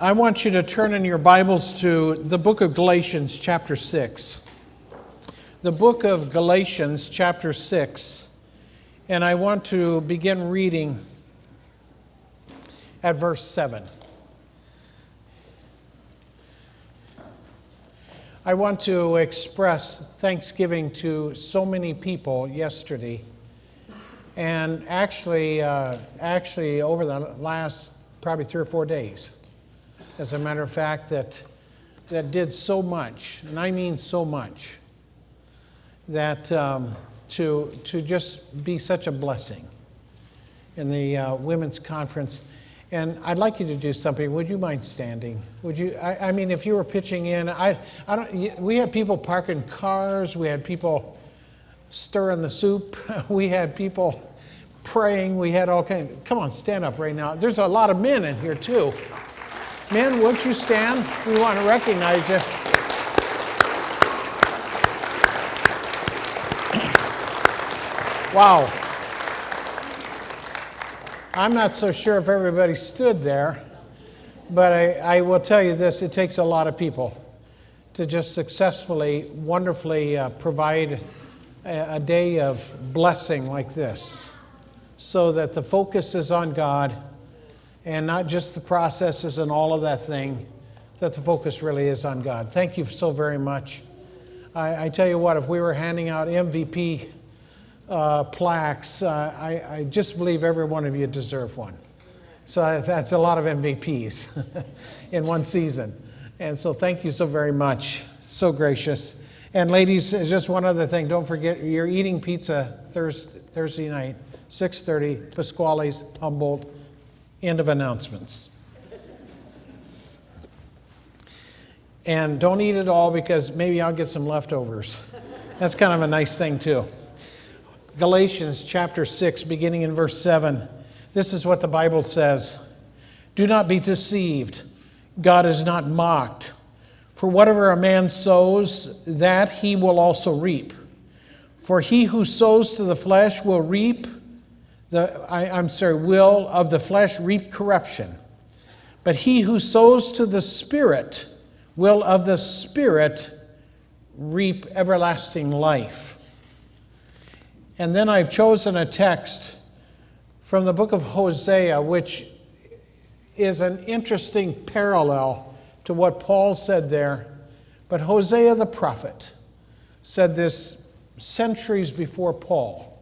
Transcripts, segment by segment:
I want you to turn in your Bibles to the book of Galatians, chapter 6. The book of Galatians, chapter 6. And I want to begin reading at verse 7. I want to express thanksgiving to so many people yesterday. And actually, uh, actually, over the last probably three or four days as a matter of fact, that, that did so much, and I mean so much, that um, to, to just be such a blessing in the uh, women's conference. And I'd like you to do something. Would you mind standing? Would you? I, I mean, if you were pitching in, I, I don't. We had people parking cars. We had people stirring the soup. We had people praying. We had all kinds. Come on, stand up right now. There's a lot of men in here too. Men, won't you stand? We want to recognize you. Wow. I'm not so sure if everybody stood there, but I, I, will tell you this it takes a lot of people to just successfully, wonderfully uh, provide a, a day of blessing like this so that the focus is on God and not just the processes and all of that thing, that the focus really is on God. Thank you so very much. I, I tell you what, if we were handing out MVP uh, plaques, uh, I, I, just believe every one of you deserve one. So that's a lot of MVPs in one season. And so thank you so very much. So gracious. And ladies, just one other thing. Don't forget, you're eating pizza Thursday, Thursday night, 6.30, Pasquale's, Humboldt. End of announcements. And don't eat it all because maybe I'll get some leftovers. That's kind of a nice thing, too. Galatians chapter 6, beginning in verse 7. This is what the Bible says Do not be deceived. God is not mocked. For whatever a man sows, that he will also reap. For he who sows to the flesh will reap the, I, am sorry, will of the flesh reap corruption. But he who sows to the Spirit will of the Spirit reap everlasting life. And then I've chosen a text from the book of Hosea, which is an interesting parallel to what Paul said there. But Hosea the prophet said this centuries before Paul.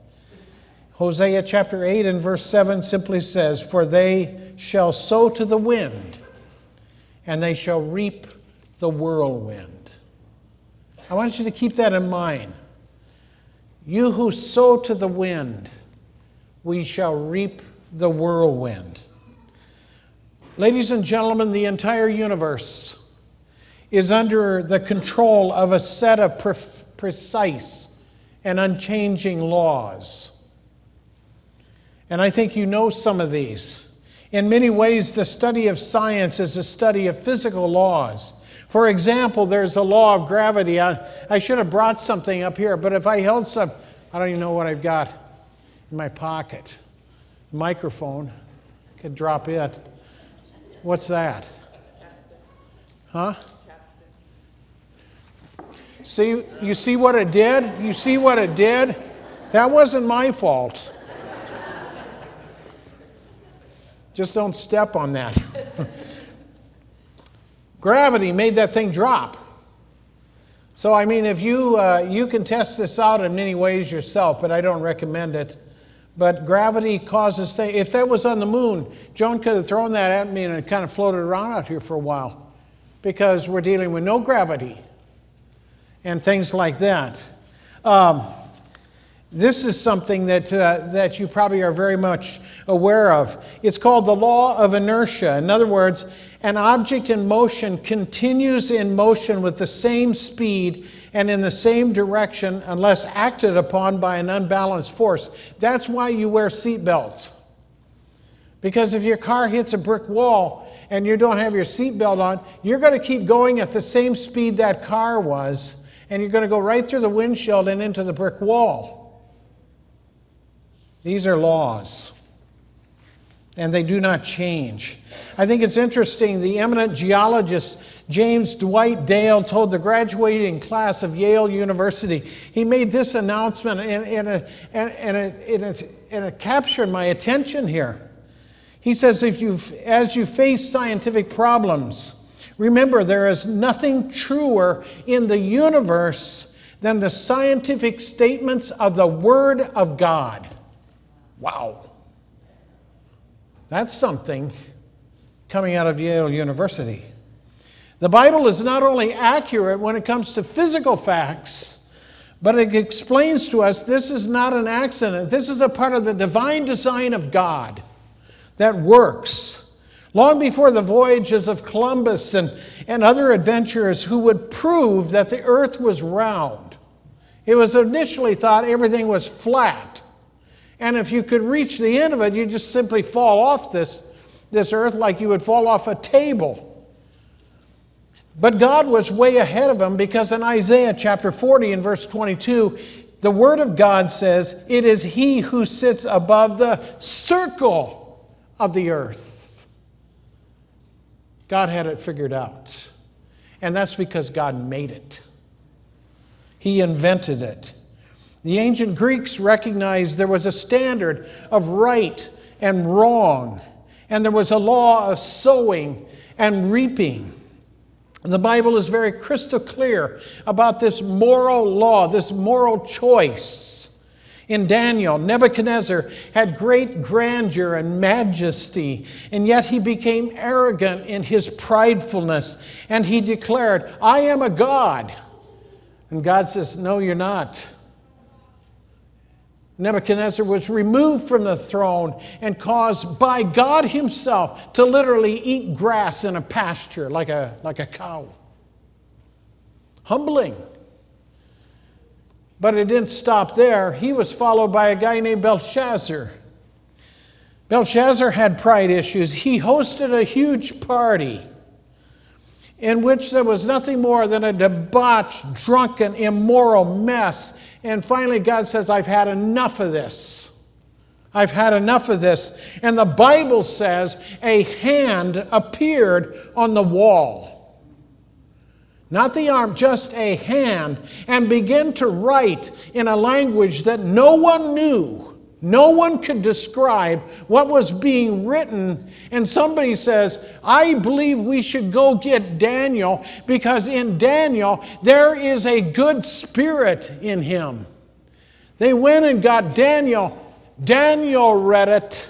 Hosea chapter 8 and verse 7 simply says, For they shall sow to the wind, and they shall reap the whirlwind. I want you to keep that in mind. You who sow to the wind, we shall reap the whirlwind. Ladies and gentlemen, the entire universe is under the control of a set of pre- precise and unchanging laws. And I think you know some of these. In many ways, the study of science is a study of physical laws. For example, there's a law of gravity. I, I should have brought something up here, but if I held some, I don't even know what I've got in my pocket. Microphone, could drop it. What's that? Huh? See, you see what it did? You see what it did? That wasn't my fault. Just don't step on that. Gravity made that thing drop. So, I mean, if you, uh, you can test this out in many ways yourself, but I don't recommend it. But gravity causes things. If that was on the moon, Joan could have thrown that at me and it kind of floated around out here for a while because we're dealing with no gravity and things like that. Um, this is something that, uh, that you probably are very much aware of. It's called the law of inertia. In other words, an object in motion continues in motion with the same speed and in the same direction unless acted upon by an unbalanced force. That's why you wear seatbelts. Because if your car hits a brick wall and you don't have your seatbelt on, you're going to keep going at the same speed that car was, and you're going to go right through the windshield and into the brick wall. These are laws. and they do not change. I think it's interesting. The eminent geologist James Dwight Dana told the graduating class of Yale University, he made this announcement, and, and, and, and, and, it, and it captured my attention here. He says, if you as you face scientific problems, remember there is nothing truer in the universe than the scientific statements of the Word of God. Wow. That's something coming out of Yale University. The Bible is not only accurate when it comes to physical facts, but it explains to us this is not an accident. This is a part of the divine design of God that works. Long before the voyages of Columbus and, and other adventurers who would prove that the earth was round, it was initially thought everything was flat. And if you could reach the end of it, you'd just simply fall off this, this earth like you would fall off a table. But God was way ahead of him because in Isaiah chapter 40 and verse 22, the Word of God says, It is He who sits above the circle of the earth. God had it figured out. And that's because God made it, He invented it. The ancient Greeks recognized there was a standard of right and wrong, and there was a law of sowing and reaping. The Bible is very crystal clear about this moral law, this moral choice. In Daniel, Nebuchadnezzar had great grandeur and majesty, and yet he became arrogant in his pridefulness, and he declared, I am a God. And God says, No, you're not. Nebuchadnezzar was removed from the throne and caused by God Himself to literally eat grass in a pasture like a, like a cow. Humbling. But it didn't stop there. He was followed by a guy named Belshazzar. Belshazzar had pride issues. He hosted a huge party in which there was nothing more than a debauched, drunken, immoral mess and finally, God says, I've had enough of this. I've had enough of this. And the Bible says a hand appeared on the wall. Not the arm, just a hand, and began to write in a language that no one knew. No one could describe what was being written. And somebody says, I believe we should go get Daniel because in Daniel there is a good spirit in him. They went and got Daniel. Daniel read it.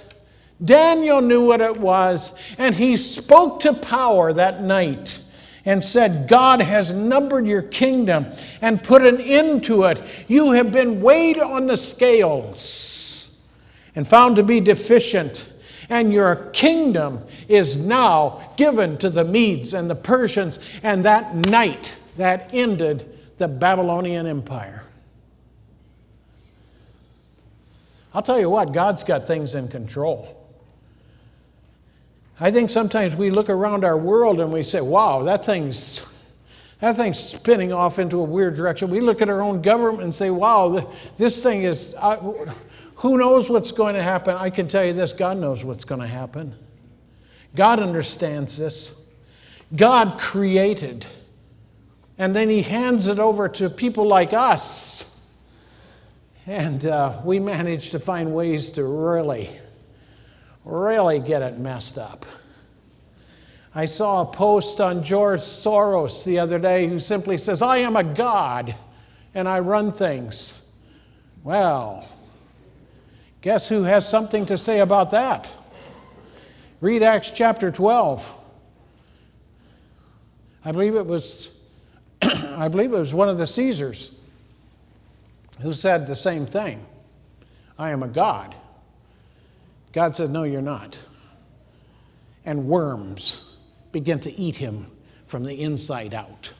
Daniel knew what it was. And he spoke to power that night and said, God has numbered your kingdom and put an end to it. You have been weighed on the scales and found to be deficient. And your kingdom is now given to the Medes and the Persians. And that night, that ended the Babylonian Empire. I'll tell you what, God's got things in control. I think sometimes we look around our world and we say, wow, that thing's, that thing's spinning off into a weird direction. We look at our own government and say, wow, this thing is. Uh, who knows what's going to happen? I can tell you this God knows what's going to happen. God understands this. God created. And then He hands it over to people like us. And uh, we manage to find ways to really, really get it messed up. I saw a post on George Soros the other day who simply says, I am a God and I run things. Well, Guess who has something to say about that? Read Acts chapter 12. I believe it was I believe it was one of the Caesars who said the same thing. I am a god. God said, No, you're not. And worms begin to eat him from the inside out.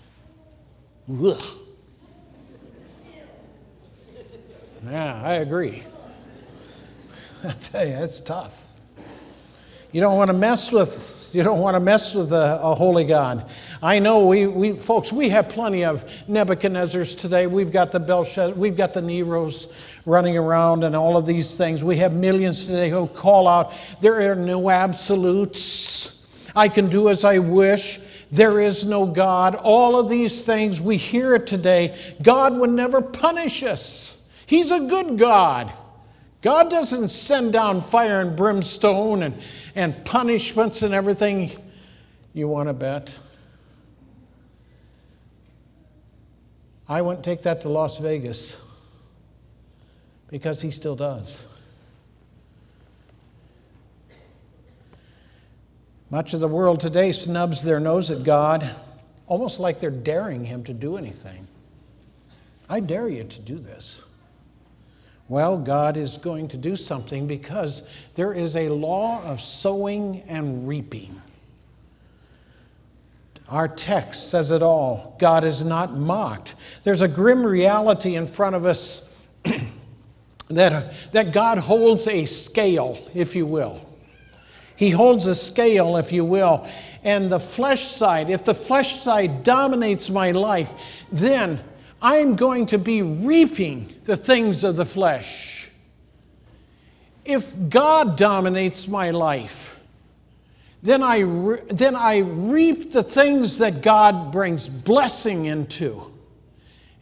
Ugh. Yeah, I agree. I tell you, it's tough. You don't want to mess with You don't want to mess with a, a, holy God. I know we, we, folks, we have plenty of Nebuchadnezzars today. We've got the Belshazzar, we've got the Neros running around and all of these things. We have millions today who call out, there are no absolutes. I can do as I wish. There is no God. All of these things, we hear it today. God would never punish us. He's a good God. God doesn't send down fire and brimstone and, and punishments and everything. You want to bet? I wouldn't take that to Las Vegas because he still does. Much of the world today snubs their nose at God, almost like they're daring him to do anything. I dare you to do this. Well, God is going to do something because there is a law of sowing and reaping. Our text says it all. God is not mocked. There's a grim reality in front of us that, uh, that God holds a scale, if you will. He holds a scale, if you will. And the flesh side, if the flesh side dominates my life, then I'm going to be reaping the things of the flesh. If God dominates my life, then I, re- then I reap the things that God brings blessing into.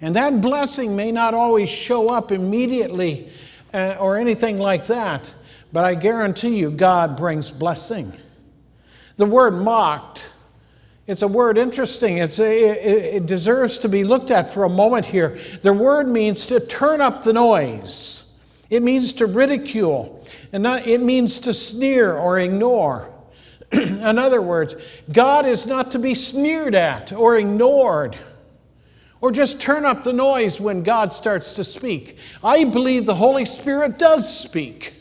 And that blessing may not always show up immediately uh, or anything like that, but I guarantee you God brings blessing. The word mocked it's a word interesting. It's a, it deserves to be looked at for a moment here. The word means to turn up the noise. It means to ridicule, and not, it means to sneer or ignore. In other words, God is not to be sneered at or ignored or just turn up the noise when God starts to speak. I believe the Holy Spirit does speak.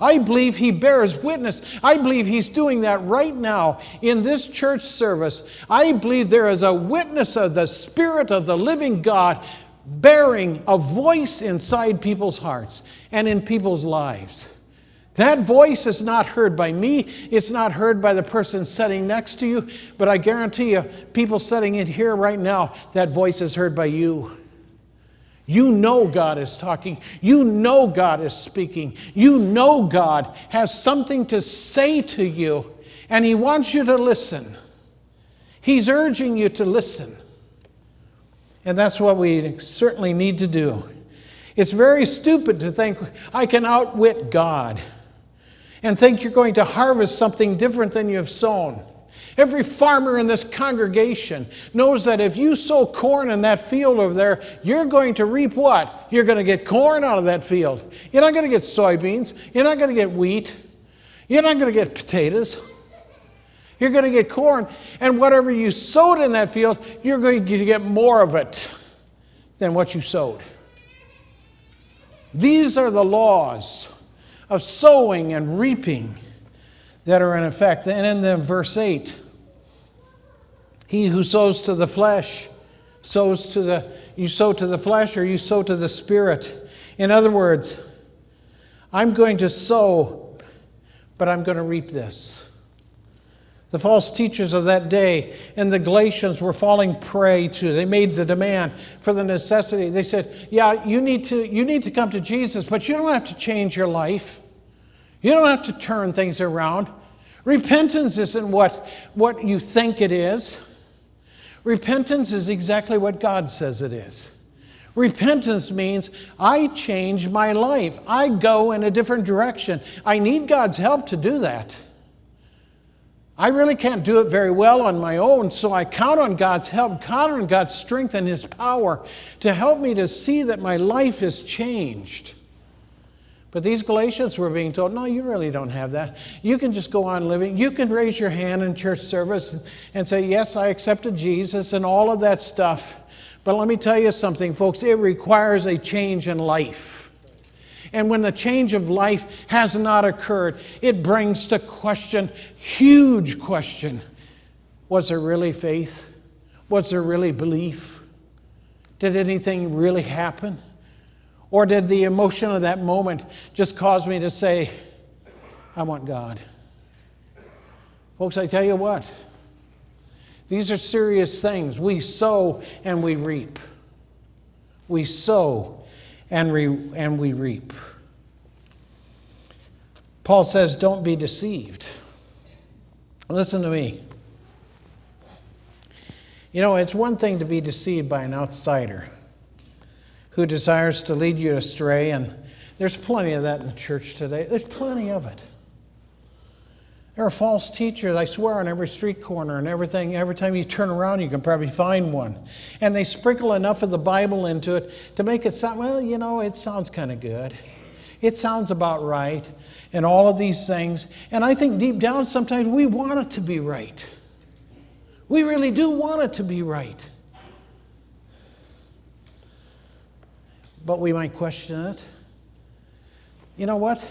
I believe he bears witness. I believe he's doing that right now in this church service. I believe there is a witness of the Spirit of the living God bearing a voice inside people's hearts and in people's lives. That voice is not heard by me. It's not heard by the person sitting next to you. But I guarantee you, people sitting in here right now, that voice is heard by you. You know God is talking. You know God is speaking. You know God has something to say to you, and He wants you to listen. He's urging you to listen. And that's what we certainly need to do. It's very stupid to think, I can outwit God and think you're going to harvest something different than you have sown. Every farmer in this congregation knows that if you sow corn in that field over there, you're going to reap what? You're going to get corn out of that field. You're not going to get soybeans. You're not going to get wheat. You're not going to get potatoes. You're going to get corn. And whatever you sowed in that field, you're going to get more of it than what you sowed. These are the laws of sowing and reaping that are in effect. And in verse 8, he who sows to the flesh sows to the, you sow to the flesh or you sow to the spirit. In other words, I'm going to sow, but I'm going to reap this. The false teachers of that day and the Galatians were falling prey to. They made the demand for the necessity. They said, Yeah, you need to, you need to come to Jesus, but you don't have to change your life. You don't have to turn things around. Repentance isn't what, what you think it is. Repentance is exactly what God says it is. Repentance means I change my life. I go in a different direction. I need God's help to do that. I really can't do it very well on my own, so I count on God's help, count on God's strength and His power to help me to see that my life is changed. But these Galatians were being told, no, you really don't have that. You can just go on living. You can raise your hand in church service and say, yes, I accepted Jesus and all of that stuff. But let me tell you something, folks, it requires a change in life. And when the change of life has not occurred, it brings to question, huge question was there really faith? Was there really belief? Did anything really happen? Or did the emotion of that moment just cause me to say, I want God? Folks, I tell you what, these are serious things. We sow and we reap. We sow and, re- and we reap. Paul says, Don't be deceived. Listen to me. You know, it's one thing to be deceived by an outsider who desires to lead you astray, and there's plenty of that in the church today. There's plenty of it. There are false teachers, I swear, on every street corner and everything. Every time you turn around, you can probably find one. And they sprinkle enough of the Bible into it to make it sound, well, you know, it sounds kind of good. It sounds about right, and all of these things. And I think deep down, sometimes we want it to be right. We really do want it to be right. But we might question it. You know what?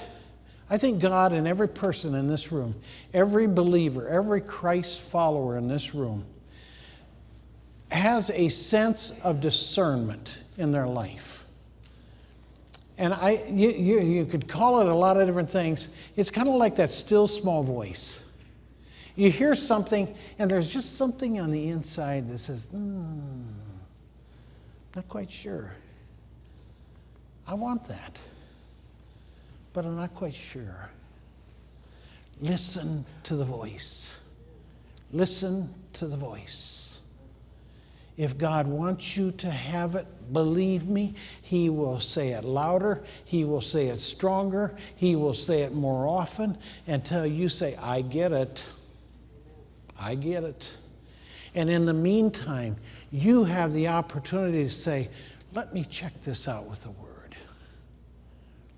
I think God and every person in this room, every believer, every Christ follower in this room, has a sense of discernment in their life. And I, you, you, you could call it a lot of different things. It's kind of like that still small voice. You hear something, and there's just something on the inside that says, hmm, not quite sure. I want that but I'm not quite sure. Listen to the voice. Listen to the voice. If God wants you to have it, believe me, He will say it louder, He will say it stronger, He will say it more often until you say, I get it. I get it. And in the meantime, you have the opportunity to say, let me check this out with the Word.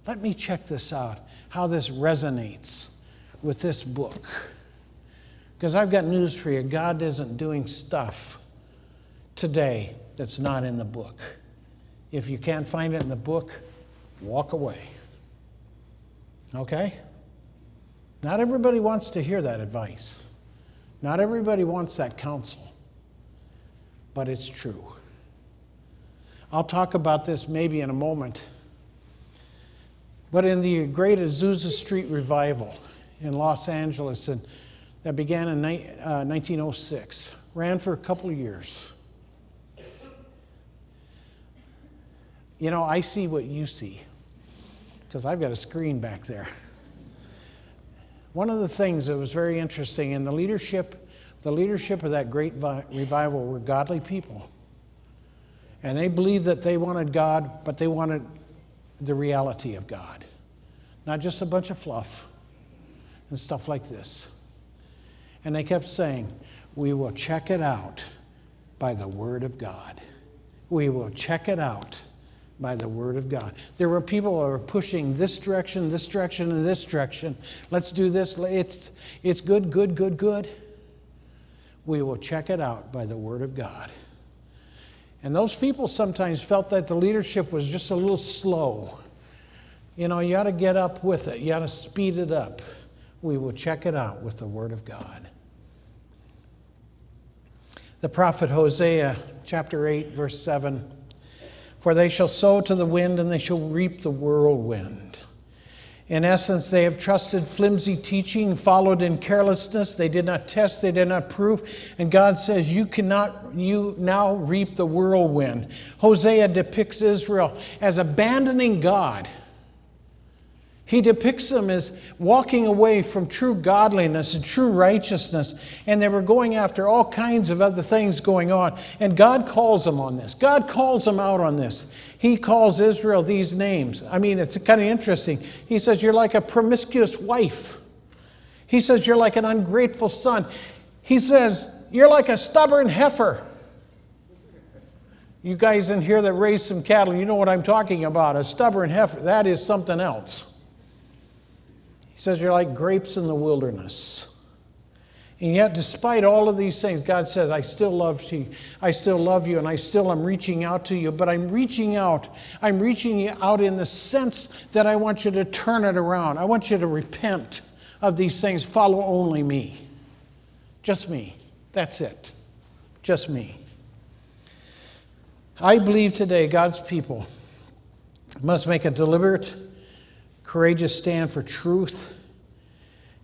Let me check this out, how this resonates with this book. Because I've got news for you God isn't doing stuff today that's not in the book. If you can't find it in the book, walk away. Okay? Not everybody wants to hear that advice. Not everybody wants that counsel. But it's true. I'll talk about this maybe in a moment but in the great Azusa Street revival in Los Angeles and that began in uh, 1906, ran for a couple of years. You know, I see what you see because I've got a screen back there. One of the things that was very interesting in the leadership, the leadership of that great vi- revival were godly people. And they believed that they wanted God, but they wanted the reality of God, not just a bunch of fluff and stuff like this. And they kept saying, We will check it out by the Word of God. We will check it out by the Word of God. There were people who were pushing this direction, this direction, and this direction. Let's do this. It's, it's good, good, good, good. We will check it out by the Word of God. And those people sometimes felt that the leadership was just a little slow. You know, you ought to get up with it, you ought to speed it up. We will check it out with the Word of God. The prophet Hosea, chapter 8, verse 7 For they shall sow to the wind and they shall reap the whirlwind. In essence, they have trusted flimsy teaching, followed in carelessness. They did not test, they did not prove. And God says, You cannot, you now reap the whirlwind. Hosea depicts Israel as abandoning God he depicts them as walking away from true godliness and true righteousness, and they were going after all kinds of other things going on. And God calls them on this. God calls them out on this. He calls Israel these names. I mean, it's kind of interesting. He says, You're like a promiscuous wife. He says, You're like an ungrateful son. He says, You're like a stubborn heifer. You guys in here that raise some cattle, you know what I'm talking about. A stubborn heifer, that is something else. He says, You're like grapes in the wilderness. And yet, despite all of these things, God says, I still love you. I still love you, and I still am reaching out to you. But I'm reaching out. I'm reaching you out in the sense that I want you to turn it around. I want you to repent of these things. Follow only me. Just me. That's it. Just me. I believe today God's people must make a deliberate courageous stand for truth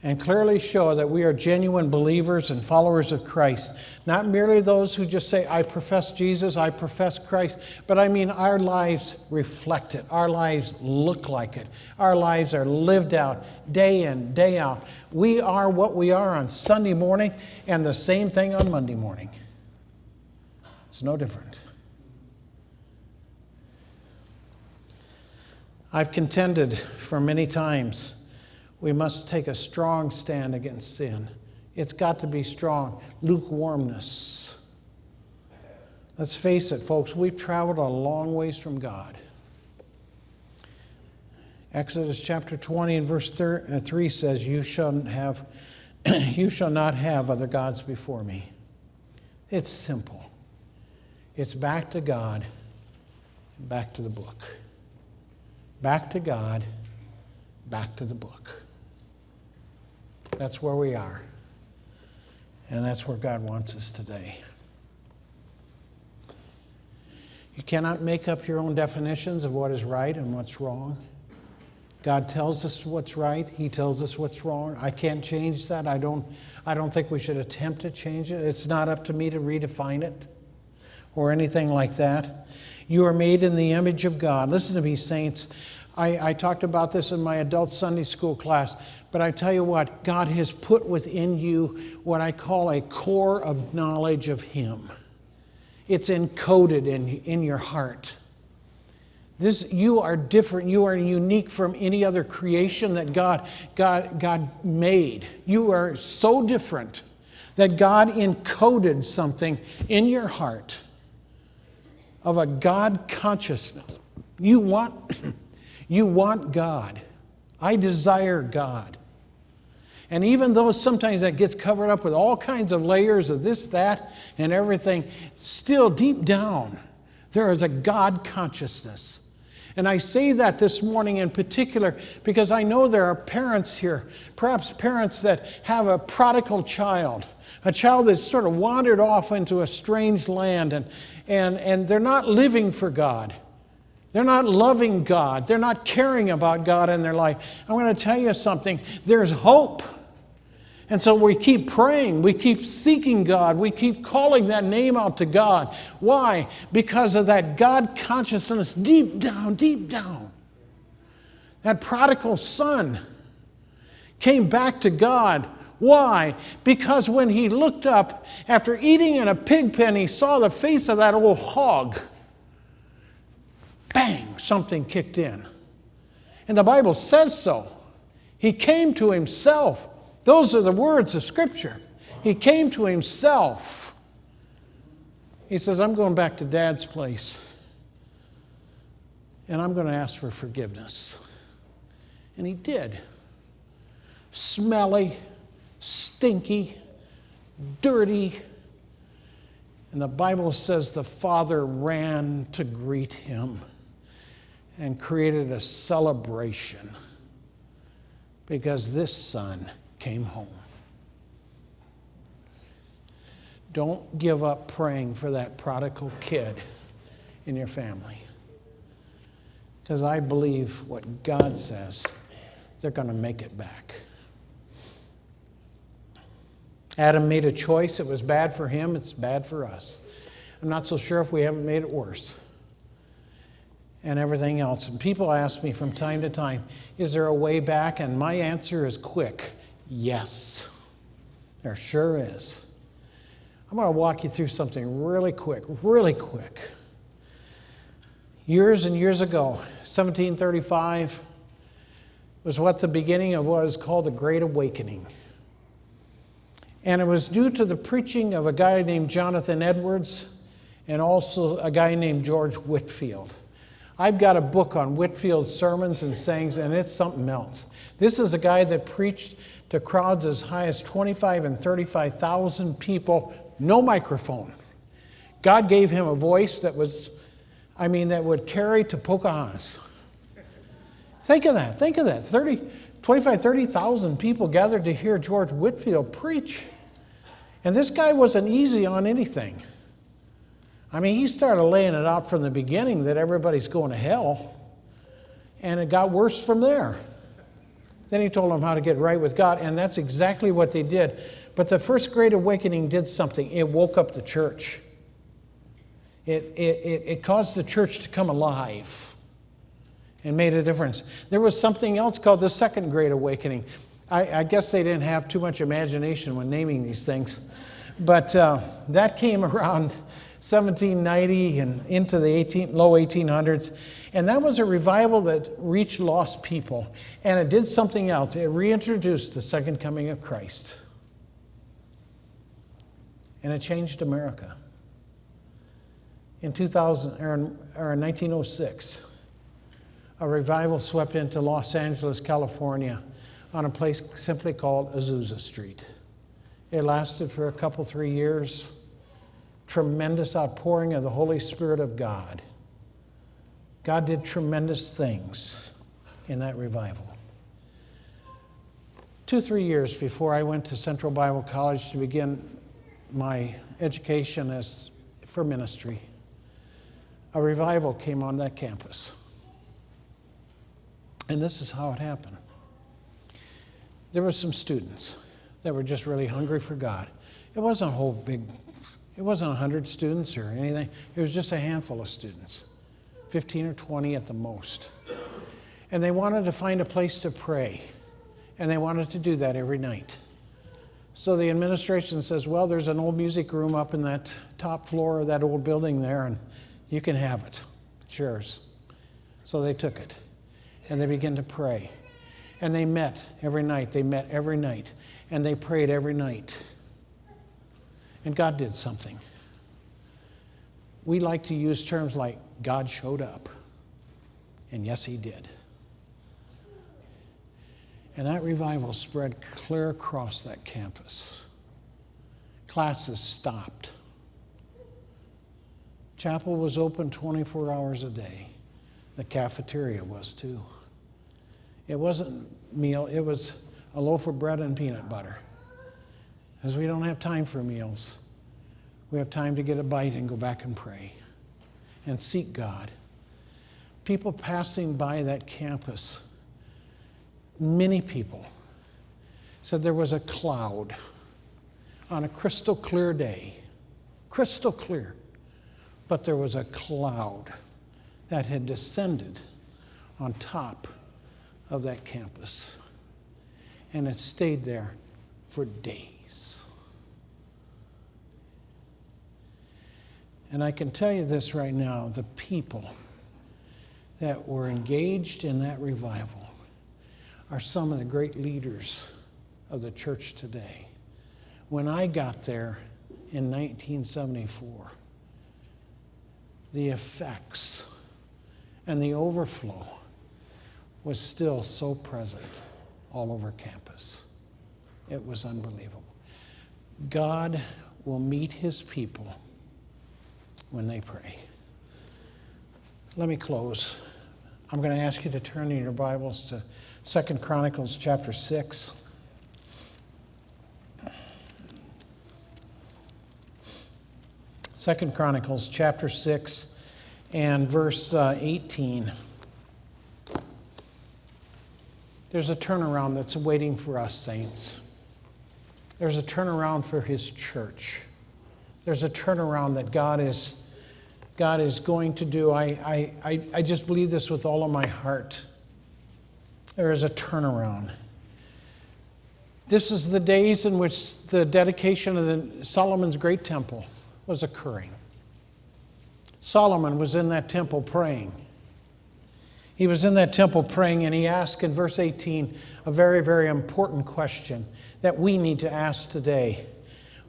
and clearly show that we are genuine believers and followers of Christ. Not merely those who just say, I profess Jesus, I profess Christ, but I mean our lives reflect it. Our lives look like it. Our lives are lived out day in, day out. We are what we are on Sunday morning and the same thing on Monday morning. It's no different. I've contended for many times we must take a strong stand against sin. It's got to be strong. Lukewarmness. Let's face it, folks, we've traveled a long ways from God. Exodus chapter 20 and verse uh, 3 says, You shall, have, you shall not have other gods before me. It's simple. It's back to God, back to the book. Back to God, back to the book. That's where we are. And that's where God wants us today. You cannot make up your own definitions of what is right and what's wrong. God tells us what's right, He tells us what's wrong. I can't change that. I don't, I don't think we should attempt to change it. It's not up to me to redefine it or anything like that. You are made in the image of God. Listen to me, saints. I, I, talked about this in my adult Sunday school class, but I tell you what, God has put within you what I call a core of knowledge of Him. It's encoded in, in your heart. This, you are different. You are unique from any other creation that God, God, God made. You are so different that God encoded something in your heart of a God consciousness. You want. You want God. I desire God. And even though sometimes that gets covered up with all kinds of layers of this, that, and everything, still deep down, there is a God consciousness. And I say that this morning in particular because I know there are parents here, perhaps parents that have a prodigal child, a child that's sort of wandered off into a strange land and, and, and they're not living for God. They're not loving God. They're not caring about God in their life. I'm going to tell you something there's hope. And so we keep praying, we keep seeking God, we keep calling that name out to God. Why? Because of that God consciousness deep down, deep down. That prodigal son came back to God. Why? Because when he looked up after eating in a pig pen, he saw the face of that old hog bang, something kicked in. And the Bible says so. He came to himself. Those are the words of Scripture. He came to himself. He says, I'm going back to dad's place and I'm going to ask for forgiveness. And he did. Smelly, stinky, dirty. And the Bible says the father ran to greet him and created a celebration because this son came home. Don't give up praying for that prodigal kid in your family. Because I believe what God says, they're going to make it back. Adam made a choice. It was bad for him, it's bad for us. I'm not so sure if we haven't made it worse and everything else. And people ask me from time to time, is there a way back? And my answer is quick yes, there sure is. I'm going to walk you through something really quick, really quick. Years and years ago, 1735 was what the beginning of what is called the Great Awakening. And it was due to the preaching of a guy named Jonathan Edwards and also a guy named George Whitefield. I've got a book on Whitefield's sermons and sayings, and it's something else. This is a guy that preached to crowds as high as 25 and 35,000 people, no microphone. God gave him a voice that was, I mean, that would carry to Pocahontas. Think of that. Think of that. 30, 25, 30,000 people gathered to hear George Whitefield preach. And this guy wasn't easy on anything. I mean, he started laying it out from the beginning that everybody's going to hell, and it got worse from there. Then he told them how to get right with God, and that's exactly what they did. But the first great awakening did something it woke up the church, it, it, it, caused the church to come alive and made a difference. There was something else called the second great awakening. I, I guess they didn't have too much imagination when naming these things, but uh, that came around 1790 and into the 18, low 1800s. And that was a revival that reached lost people. And it did something else. It reintroduced the second coming of Christ. And it changed America. In 2000 or in, or in 1906, a revival swept into Los Angeles, California, on a place simply called Azusa Street. It lasted for a couple, three years. Tremendous outpouring of the Holy Spirit of God. God did tremendous things in that revival. Two, three years before I went to Central Bible College to begin my education as for ministry, a revival came on that campus. And this is how it happened. There were some students that were just really hungry for God. It wasn't a whole big, it wasn't 100 students or anything. It was just a handful of students, 15 or 20 at the most. And they wanted to find a place to pray. And they wanted to do that every night. So the administration says, well, there's an old music room up in that top floor of that old building there, and you can have it. It's yours. So they took it and they began to pray. And they met every night. They met every night. And they prayed every night. And God did something. We like to use terms like God showed up. And yes, He did. And that revival spread clear across that campus. Classes stopped. Chapel was open 24 hours a day. The cafeteria was too. It wasn't meal, it was a loaf of bread and peanut butter. Because we don't have time for meals. We have time to get a bite and go back and pray and seek God. People passing by that campus, many people, said there was a cloud on a crystal clear day, crystal clear, but there was a cloud that had descended on top of that campus. And it stayed there for days. And I can tell you this right now the people that were engaged in that revival are some of the great leaders of the church today. When I got there in 1974, the effects and the overflow was still so present all over campus. It was unbelievable. God will meet his people when they pray. Let me close. I'm going to ask you to turn in your Bibles to Second Chronicles chapter 6. Second Chronicles chapter 6 and verse uh, 18. There's a turnaround that's waiting for us, saints. There's a turnaround for His church. There's a turnaround that God is, God is going to do. I, I, I just believe this with all of my heart. There is a turnaround. This is the days in which the dedication of the, Solomon's great temple was occurring. Solomon was in that temple praying. He was in that temple praying, and he asked in verse 18 a very, very important question that we need to ask today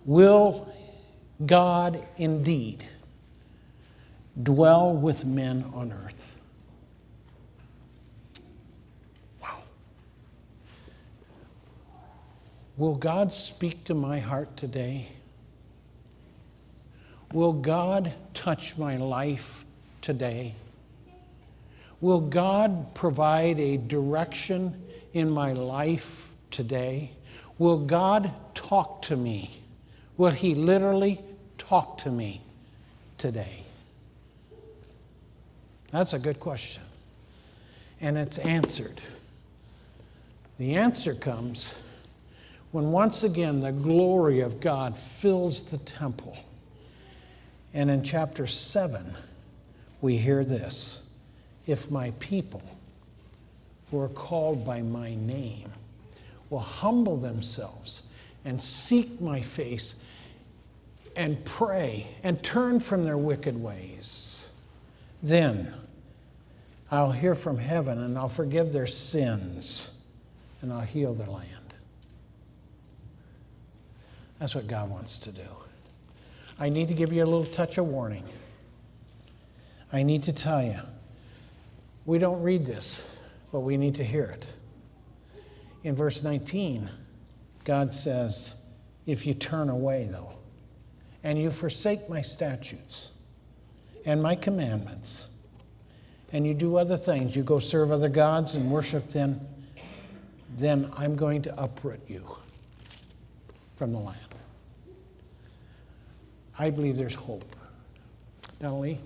Will God indeed dwell with men on earth? Wow. Will God speak to my heart today? Will God touch my life today? Will God provide a direction in my life today? Will God talk to me? Will He literally talk to me today? That's a good question. And it's answered The answer comes when once again the glory of God fills the temple. And in chapter 7, we hear this If my people who are called by my name will humble themselves and seek my face and pray and turn from their wicked ways, then I'll hear from heaven and I'll forgive their sins and I'll heal their land. That's what God wants to do. I need to give you a little touch of warning. I need to tell you, we don't read this, but we need to hear it. In verse 19, God says, If you turn away, though, and you forsake my statutes and my commandments, and you do other things, you go serve other gods and worship them, then I'm going to uproot you from the land. I believe there's hope. Lee,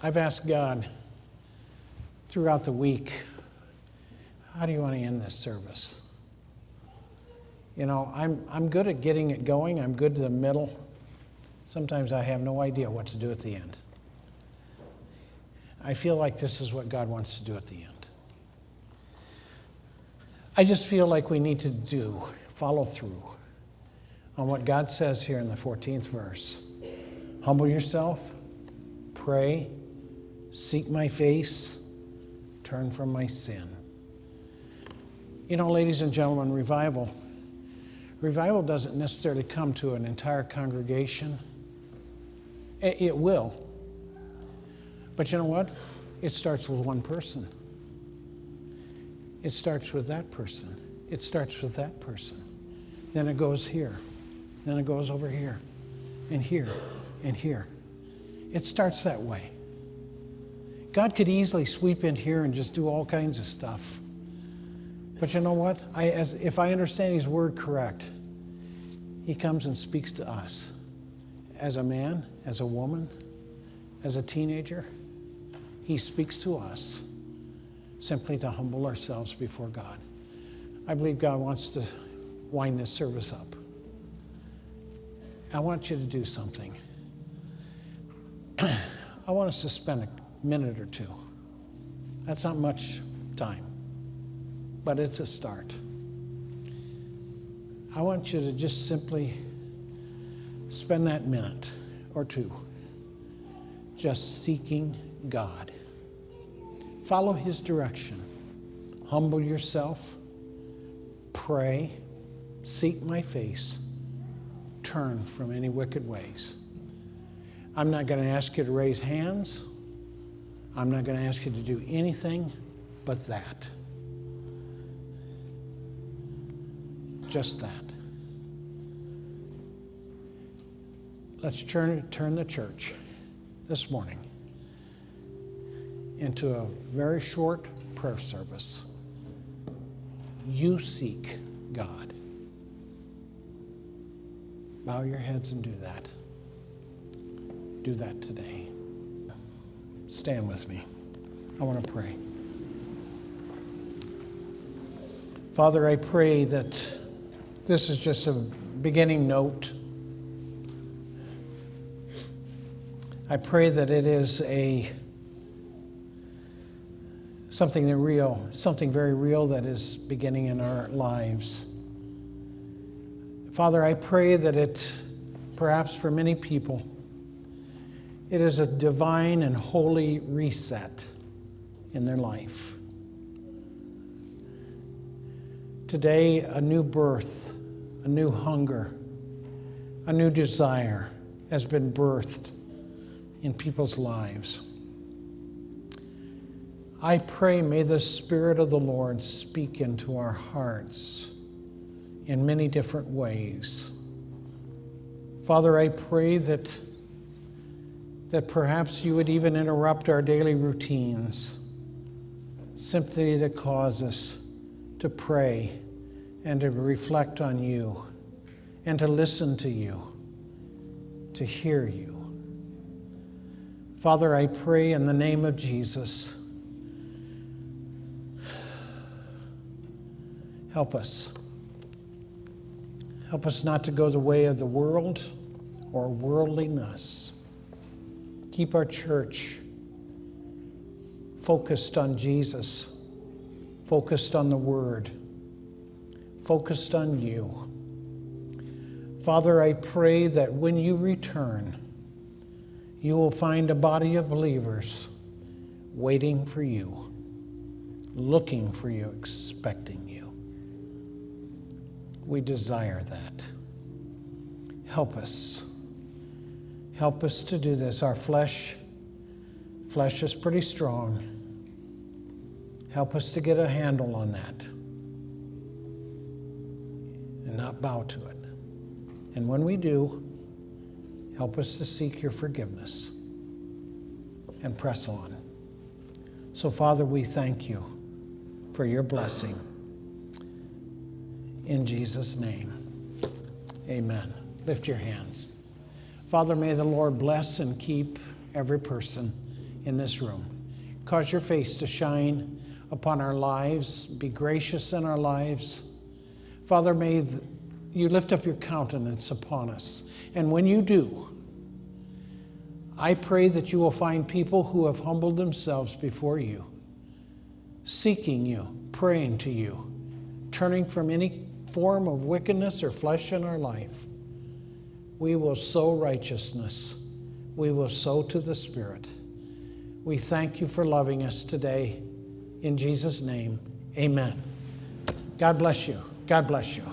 I've asked God throughout the week, how do you want to end this service? You know, I'm, I'm good at getting it going, I'm good to the middle. Sometimes I have no idea what to do at the end. I feel like this is what God wants to do at the end. I just feel like we need to do, follow through on what God says here in the 14th verse. Humble yourself, pray, seek my face, turn from my sin. You know, ladies and gentlemen, revival. Revival doesn't necessarily come to an entire congregation. It will. But you know what? It starts with one person. It starts with that person. It starts with that person. Then it goes here. Then it goes over here and here and here. It starts that way. God could easily sweep in here and just do all kinds of stuff. But you know what? I, as, if I understand His word correct, He comes and speaks to us as a man, as a woman, as a teenager. He speaks to us simply to humble ourselves before God. I believe God wants to wind this service up. I want you to do something. I want us to spend a minute or two. That's not much time, but it's a start. I want you to just simply spend that minute or two just seeking God. Follow His direction. Humble yourself, pray, seek my face turn from any wicked ways. I'm not going to ask you to raise hands. I'm not going to ask you to do anything but that. Just that. Let's turn, turn the church this morning into a very short prayer service. You seek God. Bow your heads and do that. Do that today. Stand with me. I want to pray. Father, I pray that this is just a beginning note. I pray that it is a something real, something very real that is beginning in our lives. Father, I pray that it, perhaps for many people, it is a divine and holy reset in their life. Today, a new birth, a new hunger, a new desire has been birthed in people's lives. I pray, may the Spirit of the Lord speak into our hearts in many different ways. Father, I pray that, that perhaps you would even interrupt our daily routines simply to cause us to pray and to reflect on you and to listen to you, to hear you. Father, I pray in the name of Jesus, help us. Help us not to go the way of the world or worldliness. Keep our church focused on Jesus, focused on the Word, focused on you. Father, I pray that when you return, you will find a body of believers waiting for you, looking for you, expecting you. We desire that. Help us. Help us to do this. Our flesh, flesh is pretty strong. Help us to get a handle on that and not bow to it. And when we do, help us to seek your forgiveness and press on. So, Father, we thank you for your blessing. In Jesus' name, amen. Lift your hands. Father, may the Lord bless and keep every person in this room. Cause your face to shine upon our lives, be gracious in our lives. Father, may you lift up your countenance upon us. And when you do, I pray that you will find people who have humbled themselves before you, seeking you, praying to you, turning from any form of wickedness or flesh in our life. We will sow righteousness. We will sow to the Spirit. We thank you for loving us today. In Jesus' name, amen. God bless you. God bless you.